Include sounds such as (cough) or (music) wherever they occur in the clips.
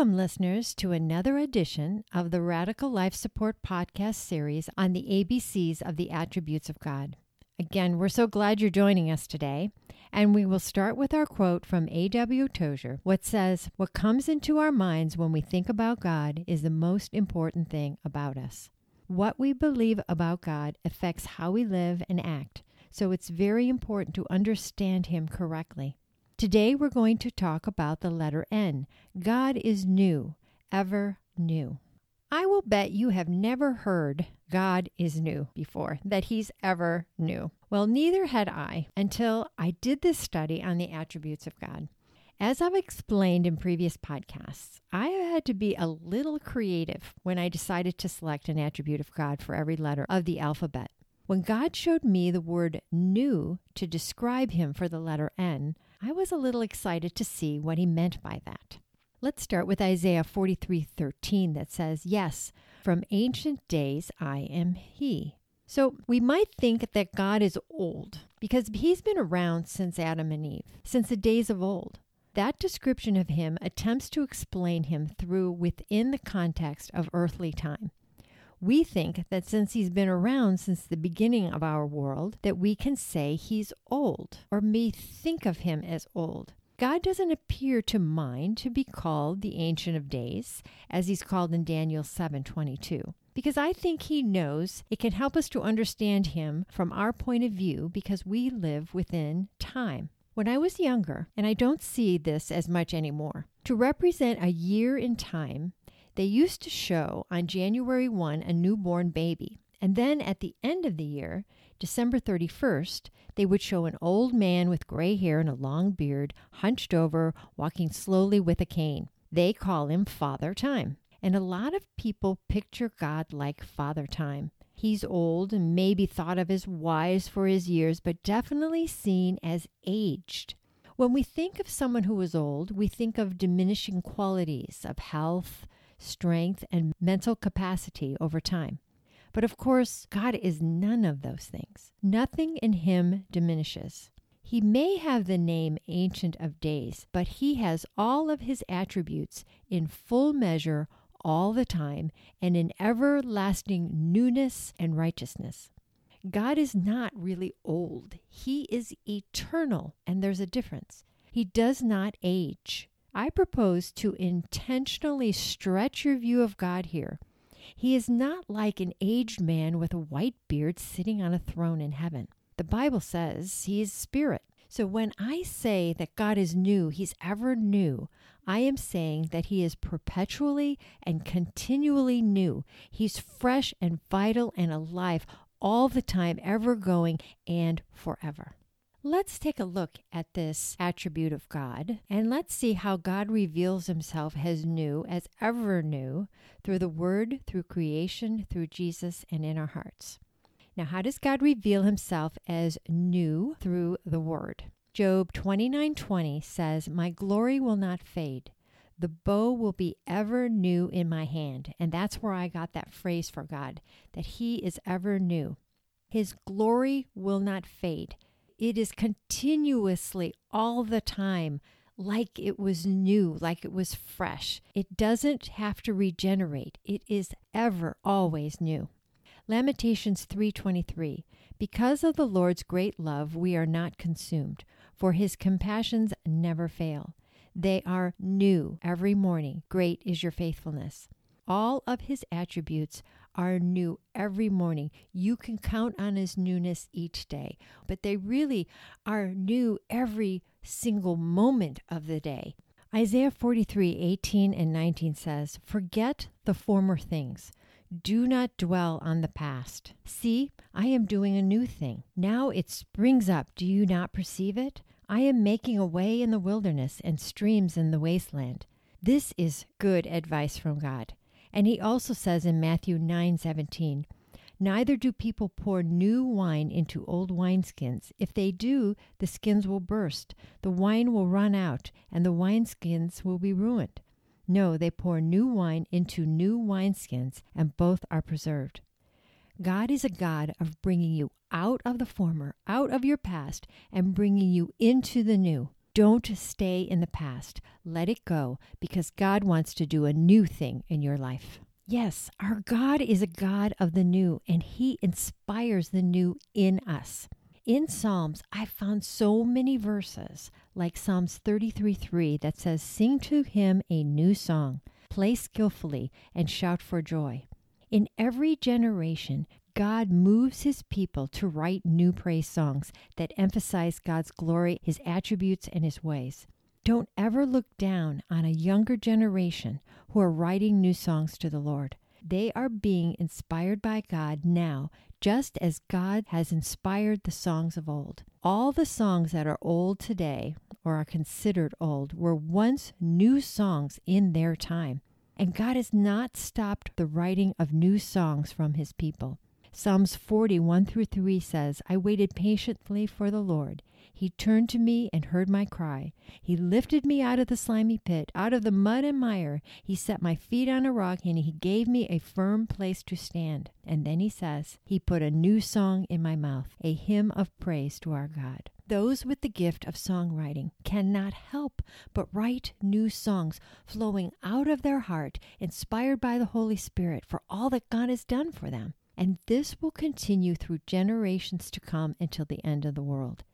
Welcome, listeners, to another edition of the Radical Life Support podcast series on the ABCs of the attributes of God. Again, we're so glad you're joining us today. And we will start with our quote from A.W. Tozer, what says, What comes into our minds when we think about God is the most important thing about us. What we believe about God affects how we live and act, so it's very important to understand Him correctly. Today we're going to talk about the letter N. God is new, ever new. I will bet you have never heard God is new before, that He's ever new. Well, neither had I until I did this study on the attributes of God. As I've explained in previous podcasts, I had to be a little creative when I decided to select an attribute of God for every letter of the alphabet. When God showed me the word new to describe Him for the letter N, I was a little excited to see what he meant by that. Let's start with Isaiah 43:13 that says, "Yes, from ancient days I am he." So we might think that God is old because he's been around since Adam and Eve, since the days of old. That description of him attempts to explain him through within the context of earthly time. We think that since he's been around since the beginning of our world, that we can say he's old, or may think of him as old. God doesn't appear to mind to be called the Ancient of Days, as he's called in Daniel 7:22, because I think he knows it can help us to understand him from our point of view because we live within time. When I was younger, and I don't see this as much anymore, to represent a year in time, they used to show on January 1 a newborn baby, and then at the end of the year, December 31st, they would show an old man with gray hair and a long beard, hunched over, walking slowly with a cane. They call him Father Time. And a lot of people picture God like Father Time. He's old and maybe thought of as wise for his years, but definitely seen as aged. When we think of someone who is old, we think of diminishing qualities of health, strength, and mental capacity over time. But of course, God is none of those things. Nothing in Him diminishes. He may have the name Ancient of Days, but He has all of His attributes in full measure all the time and in everlasting newness and righteousness. God is not really old. He is eternal, and there's a difference. He does not age. I propose to intentionally stretch your view of God here. He is not like an aged man with a white beard sitting on a throne in heaven. The Bible says he is spirit. So when I say that God is new, he's ever new, I am saying that he is perpetually and continually new. He's fresh and vital and alive all the time, ever going and forever. Let's take a look at this attribute of God and let's see how God reveals himself as new, as ever new, through the Word, through creation, through Jesus, and in our hearts. Now, how does God reveal himself as new through the Word? Job 29:20 says, "My glory will not fade. The bow will be ever new in my hand." And that's where I got that phrase for God, that he is ever new. His glory will not fade. It is continuously, all the time, like it was new, like it was fresh. It doesn't have to regenerate. It is ever always new. Lamentations 3:23 Because of the Lord's great love we are not consumed, for his compassions never fail. They are new every morning. Great is your faithfulness. All of his attributes are new every morning. You can count on his newness each day, but they really are new every single moment of the day. Isaiah 43 18 and 19 says, Forget the former things. Do not dwell on the past. See, I am doing a new thing. Now it springs up. Do you not perceive it? I am making a way in the wilderness and streams in the wasteland. This is good advice from God. And he also says in Matthew 9:17, Neither do people pour new wine into old wineskins. If they do, the skins will burst, the wine will run out, and the wineskins will be ruined. No, they pour new wine into new wineskins, and both are preserved. God is a God of bringing you out of the former, out of your past, and bringing you into the new. Don't stay in the past. Let it go because God wants to do a new thing in your life. Yes, our God is a God of the new, and He inspires the new in us. In Psalms, I found so many verses like Psalms 33 3 that says, Sing to Him a new song, play skillfully, and shout for joy. In every generation, God moves his people to write new praise songs that emphasize God's glory, his attributes, and his ways. Don't ever look down on a younger generation who are writing new songs to the Lord. They are being inspired by God now, just as God has inspired the songs of old. All the songs that are old today, or are considered old, were once new songs in their time. And God has not stopped the writing of new songs from his people. Psalms 41 through 3 says, I waited patiently for the Lord. He turned to me and heard my cry. He lifted me out of the slimy pit, out of the mud and mire. He set my feet on a rock and he gave me a firm place to stand. And then he says, He put a new song in my mouth, a hymn of praise to our God. Those with the gift of songwriting cannot help but write new songs flowing out of their heart, inspired by the Holy Spirit for all that God has done for them. And this will continue through generations to come until the end of the world.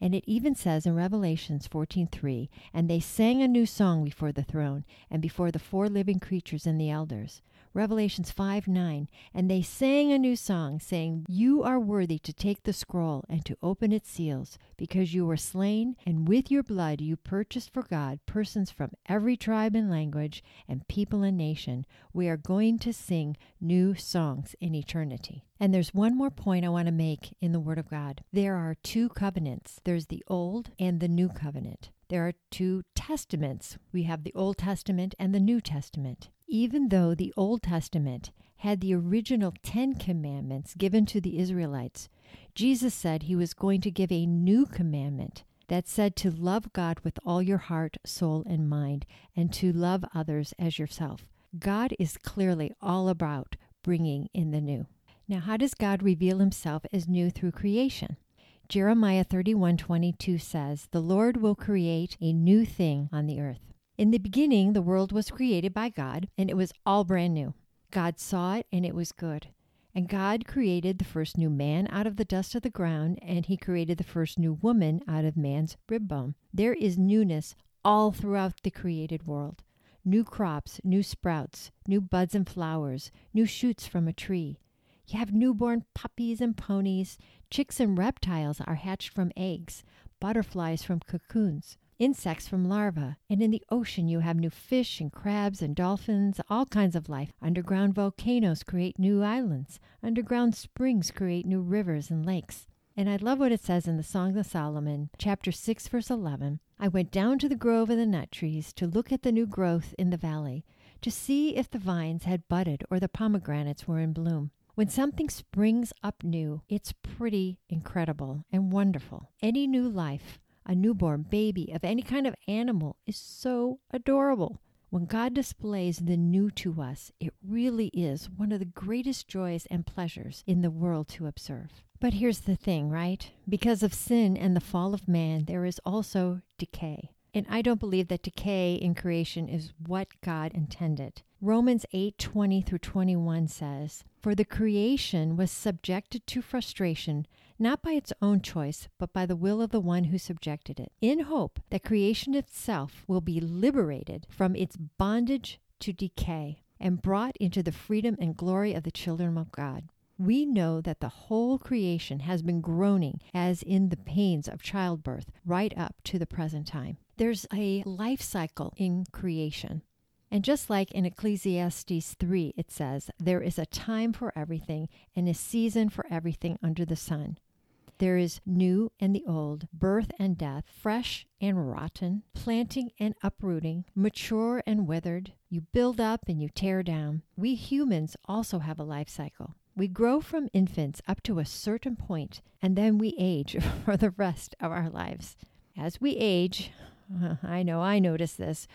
And it even says in Revelations 14:3, and they sang a new song before the throne and before the four living creatures and the elders. Revelations 5 9. And they sang a new song, saying, You are worthy to take the scroll and to open its seals, because you were slain, and with your blood you purchased for God persons from every tribe and language and people and nation. We are going to sing new songs in eternity. And there's one more point I want to make in the Word of God. There are two covenants there's the Old and the New Covenant. There are two testaments. We have the Old Testament and the New Testament. Even though the Old Testament had the original Ten Commandments given to the Israelites, Jesus said he was going to give a new commandment that said to love God with all your heart, soul, and mind, and to love others as yourself. God is clearly all about bringing in the new. Now, how does God reveal himself as new through creation? Jeremiah 31:22 says, "The Lord will create a new thing on the earth." In the beginning, the world was created by God, and it was all brand new. God saw it, and it was good. And God created the first new man out of the dust of the ground, and he created the first new woman out of man's rib bone. There is newness all throughout the created world new crops, new sprouts, new buds and flowers, new shoots from a tree. You have newborn puppies and ponies. Chicks and reptiles are hatched from eggs, butterflies from cocoons insects from larvae. And in the ocean, you have new fish and crabs and dolphins, all kinds of life. Underground volcanoes create new islands, underground springs create new rivers and lakes. And I love what it says in the Song of Solomon, chapter 6, verse 11. I went down to the grove of the nut trees to look at the new growth in the valley, to see if the vines had budded or the pomegranates were in bloom. When something springs up new, it's pretty incredible and wonderful. Any new life, a newborn baby of any kind of animal is so adorable. When God displays the new to us, it really is one of the greatest joys and pleasures in the world to observe. But here's the thing, right? Because of sin and the fall of man, there is also decay. And I don't believe that decay in creation is what God intended. Romans 8 20 through 21 says, For the creation was subjected to frustration not by its own choice, but by the will of the one who subjected it, in hope that creation itself will be liberated from its bondage to decay and brought into the freedom and glory of the children of God. We know that the whole creation has been groaning as in the pains of childbirth right up to the present time. There's a life cycle in creation. And just like in Ecclesiastes 3, it says, There is a time for everything and a season for everything under the sun. There is new and the old, birth and death, fresh and rotten, planting and uprooting, mature and withered. You build up and you tear down. We humans also have a life cycle. We grow from infants up to a certain point, and then we age (laughs) for the rest of our lives. As we age, (laughs) I know I notice this,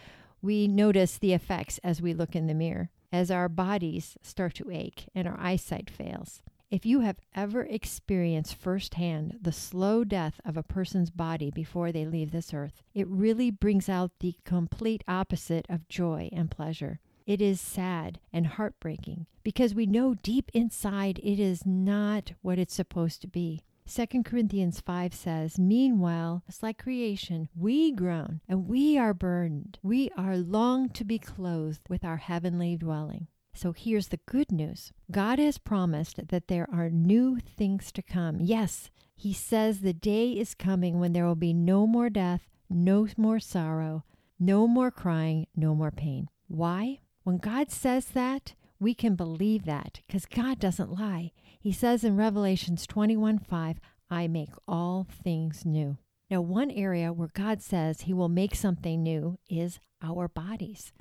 we notice the effects as we look in the mirror, as our bodies start to ache and our eyesight fails. If you have ever experienced firsthand the slow death of a person's body before they leave this earth, it really brings out the complete opposite of joy and pleasure. It is sad and heartbreaking because we know deep inside it is not what it's supposed to be. 2 Corinthians 5 says, Meanwhile, it's like creation, we groan and we are burdened. We are long to be clothed with our heavenly dwelling. So here's the good news God has promised that there are new things to come. Yes, He says the day is coming when there will be no more death, no more sorrow, no more crying, no more pain. Why? When God says that, we can believe that because God doesn't lie. He says in Revelations 21 5, I make all things new. Now, one area where God says He will make something new is our bodies.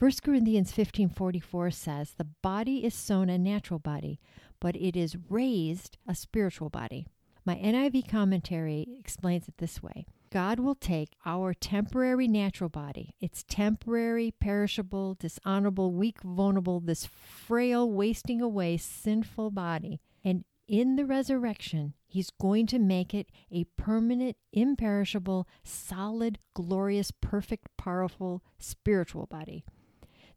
1 Corinthians 15:44 says, "The body is sown a natural body, but it is raised a spiritual body." My NIV commentary explains it this way. God will take our temporary natural body, its temporary, perishable, dishonorable, weak, vulnerable, this frail, wasting away, sinful body, and in the resurrection, He's going to make it a permanent, imperishable, solid, glorious, perfect, powerful spiritual body.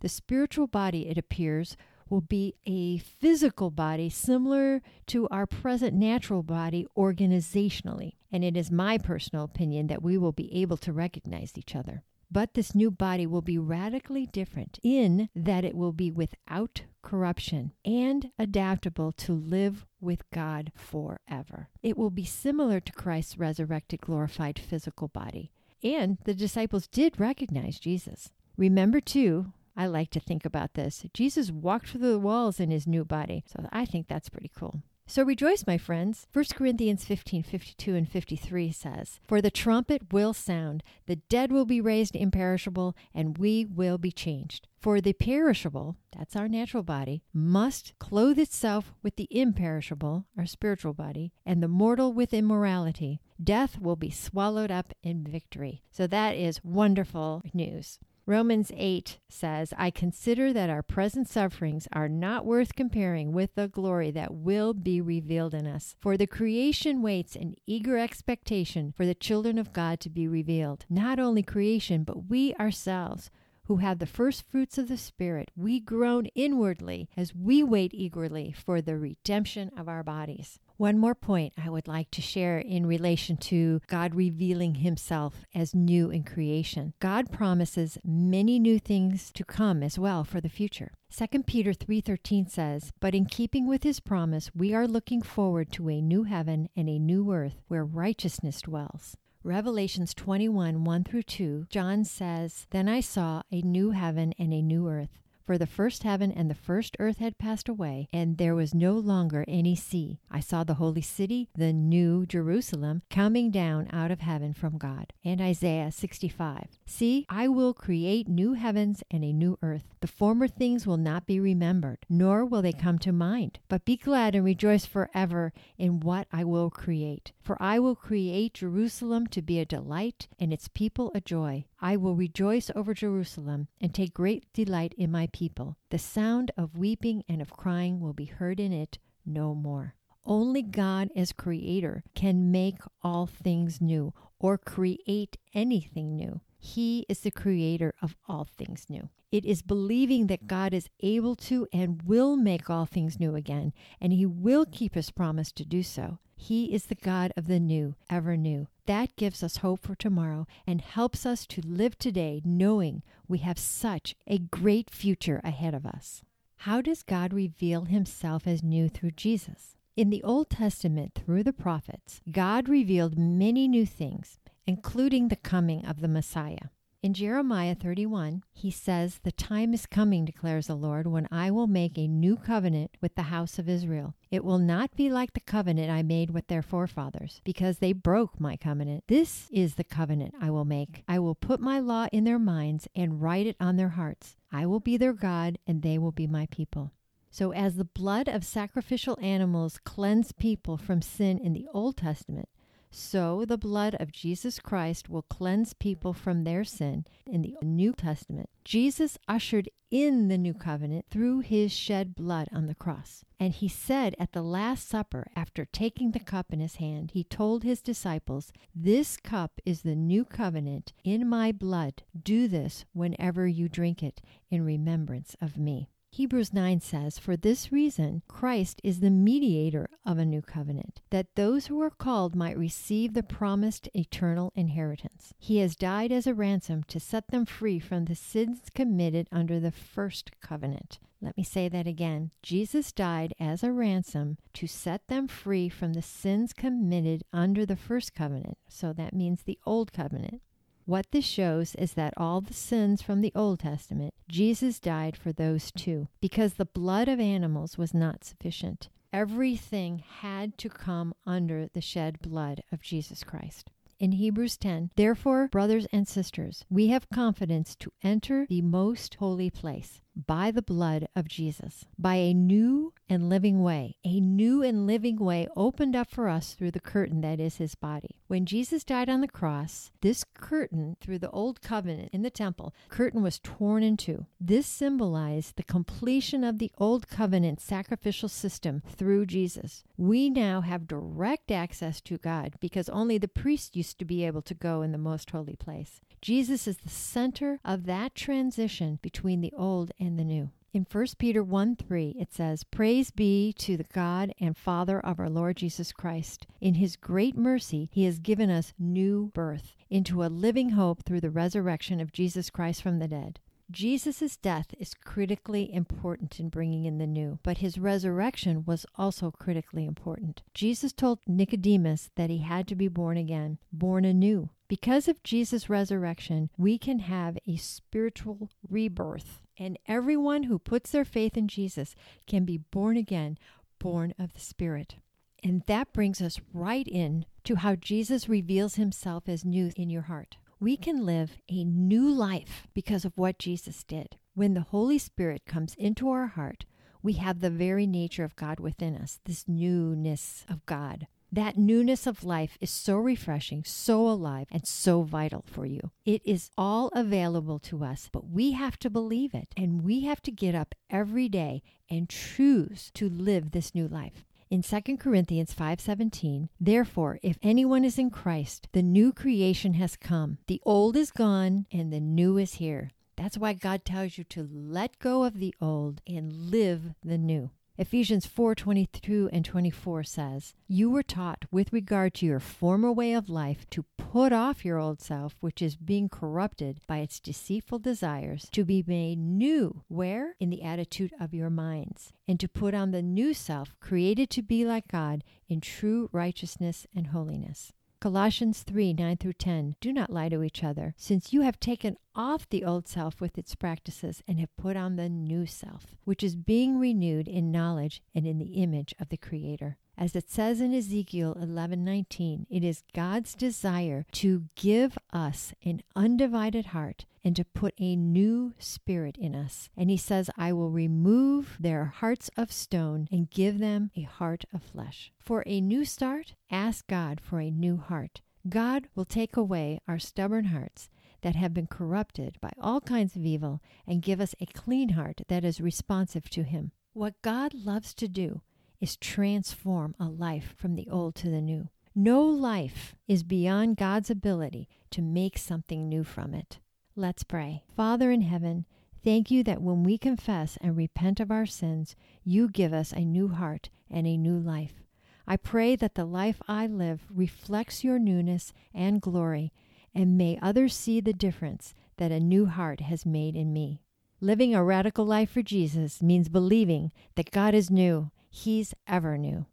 The spiritual body, it appears, will be a physical body similar to our present natural body organizationally. And it is my personal opinion that we will be able to recognize each other. But this new body will be radically different in that it will be without corruption and adaptable to live with God forever. It will be similar to Christ's resurrected, glorified physical body. And the disciples did recognize Jesus. Remember, too, I like to think about this. Jesus walked through the walls in his new body. So I think that's pretty cool. So rejoice, my friends. 1 Corinthians 15 52 and 53 says, For the trumpet will sound, the dead will be raised imperishable, and we will be changed. For the perishable, that's our natural body, must clothe itself with the imperishable, our spiritual body, and the mortal with immorality. Death will be swallowed up in victory. So that is wonderful news. Romans 8 says, I consider that our present sufferings are not worth comparing with the glory that will be revealed in us. For the creation waits in eager expectation for the children of God to be revealed. Not only creation, but we ourselves who have the first fruits of the Spirit, we groan inwardly as we wait eagerly for the redemption of our bodies. One more point I would like to share in relation to God revealing himself as new in creation. God promises many new things to come as well for the future. 2 Peter 3:13 says, "But in keeping with his promise, we are looking forward to a new heaven and a new earth where righteousness dwells." Revelations 21 1 through 2, John says, Then I saw a new heaven and a new earth. For the first heaven and the first earth had passed away, and there was no longer any sea. I saw the holy city, the new Jerusalem, coming down out of heaven from God. And Isaiah 65. See, I will create new heavens and a new earth. The former things will not be remembered, nor will they come to mind. But be glad and rejoice forever in what I will create. For I will create Jerusalem to be a delight, and its people a joy. I will rejoice over Jerusalem and take great delight in my people. The sound of weeping and of crying will be heard in it no more. Only God, as creator, can make all things new or create anything new. He is the creator of all things new. It is believing that God is able to and will make all things new again, and He will keep His promise to do so. He is the God of the new, ever new. That gives us hope for tomorrow and helps us to live today knowing we have such a great future ahead of us. How does God reveal Himself as new through Jesus? In the Old Testament, through the prophets, God revealed many new things, including the coming of the Messiah. In Jeremiah 31, he says, The time is coming, declares the Lord, when I will make a new covenant with the house of Israel. It will not be like the covenant I made with their forefathers, because they broke my covenant. This is the covenant I will make. I will put my law in their minds and write it on their hearts. I will be their God, and they will be my people. So, as the blood of sacrificial animals cleansed people from sin in the Old Testament, So the blood of Jesus Christ will cleanse people from their sin in the New Testament. Jesus ushered in the new covenant through his shed blood on the cross. And he said at the Last Supper, after taking the cup in his hand, he told his disciples, This cup is the new covenant in my blood. Do this whenever you drink it in remembrance of me. Hebrews 9 says, For this reason, Christ is the mediator of a new covenant, that those who are called might receive the promised eternal inheritance. He has died as a ransom to set them free from the sins committed under the first covenant. Let me say that again. Jesus died as a ransom to set them free from the sins committed under the first covenant. So that means the old covenant. What this shows is that all the sins from the Old Testament, Jesus died for those too, because the blood of animals was not sufficient. Everything had to come under the shed blood of Jesus Christ. In Hebrews 10, therefore, brothers and sisters, we have confidence to enter the most holy place by the blood of Jesus, by a new and living way. A new and living way opened up for us through the curtain that is his body. When Jesus died on the cross, this curtain through the old covenant in the temple, curtain was torn in two. This symbolized the completion of the old covenant sacrificial system through Jesus. We now have direct access to God because only the priest used to be able to go in the most holy place. Jesus is the center of that transition between the old and the new. In 1 Peter 1 3, it says, Praise be to the God and Father of our Lord Jesus Christ. In his great mercy, he has given us new birth into a living hope through the resurrection of Jesus Christ from the dead. Jesus' death is critically important in bringing in the new, but his resurrection was also critically important. Jesus told Nicodemus that he had to be born again, born anew. Because of Jesus' resurrection, we can have a spiritual rebirth. And everyone who puts their faith in Jesus can be born again, born of the Spirit. And that brings us right in to how Jesus reveals himself as new in your heart. We can live a new life because of what Jesus did. When the Holy Spirit comes into our heart, we have the very nature of God within us, this newness of God. That newness of life is so refreshing, so alive, and so vital for you. It is all available to us, but we have to believe it. And we have to get up every day and choose to live this new life. In 2 Corinthians 5:17, therefore if anyone is in Christ, the new creation has come. The old is gone and the new is here. That's why God tells you to let go of the old and live the new. Ephesians 4:22 and 24 says, You were taught with regard to your former way of life to put off your old self, which is being corrupted by its deceitful desires, to be made new. Where? In the attitude of your minds. And to put on the new self, created to be like God in true righteousness and holiness. Colossians 3 9 through 10. Do not lie to each other, since you have taken off the old self with its practices and have put on the new self, which is being renewed in knowledge and in the image of the Creator. As it says in Ezekiel 11:19, it is God's desire to give us an undivided heart and to put a new spirit in us. And he says, I will remove their hearts of stone and give them a heart of flesh. For a new start, ask God for a new heart. God will take away our stubborn hearts that have been corrupted by all kinds of evil and give us a clean heart that is responsive to Him. What God loves to do is transform a life from the old to the new. No life is beyond God's ability to make something new from it. Let's pray. Father in heaven, thank you that when we confess and repent of our sins, you give us a new heart and a new life. I pray that the life I live reflects your newness and glory, and may others see the difference that a new heart has made in me. Living a radical life for Jesus means believing that God is new He's ever new.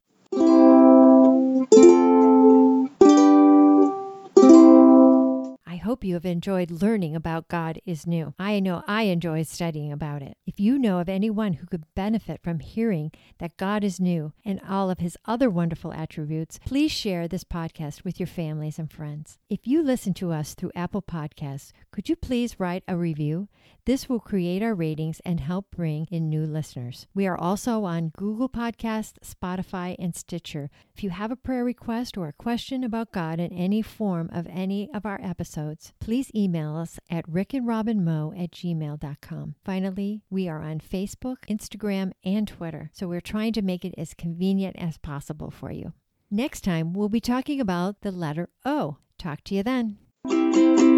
Hope you have enjoyed learning about God is new. I know I enjoy studying about it. If you know of anyone who could benefit from hearing that God is new and all of his other wonderful attributes, please share this podcast with your families and friends. If you listen to us through Apple Podcasts, could you please write a review? This will create our ratings and help bring in new listeners. We are also on Google Podcasts, Spotify, and Stitcher. If you have a prayer request or a question about God in any form of any of our episodes, please email us at rickandrobinmo at gmail.com. Finally, we are on Facebook, Instagram, and Twitter, so we're trying to make it as convenient as possible for you. Next time, we'll be talking about the letter O. Talk to you then.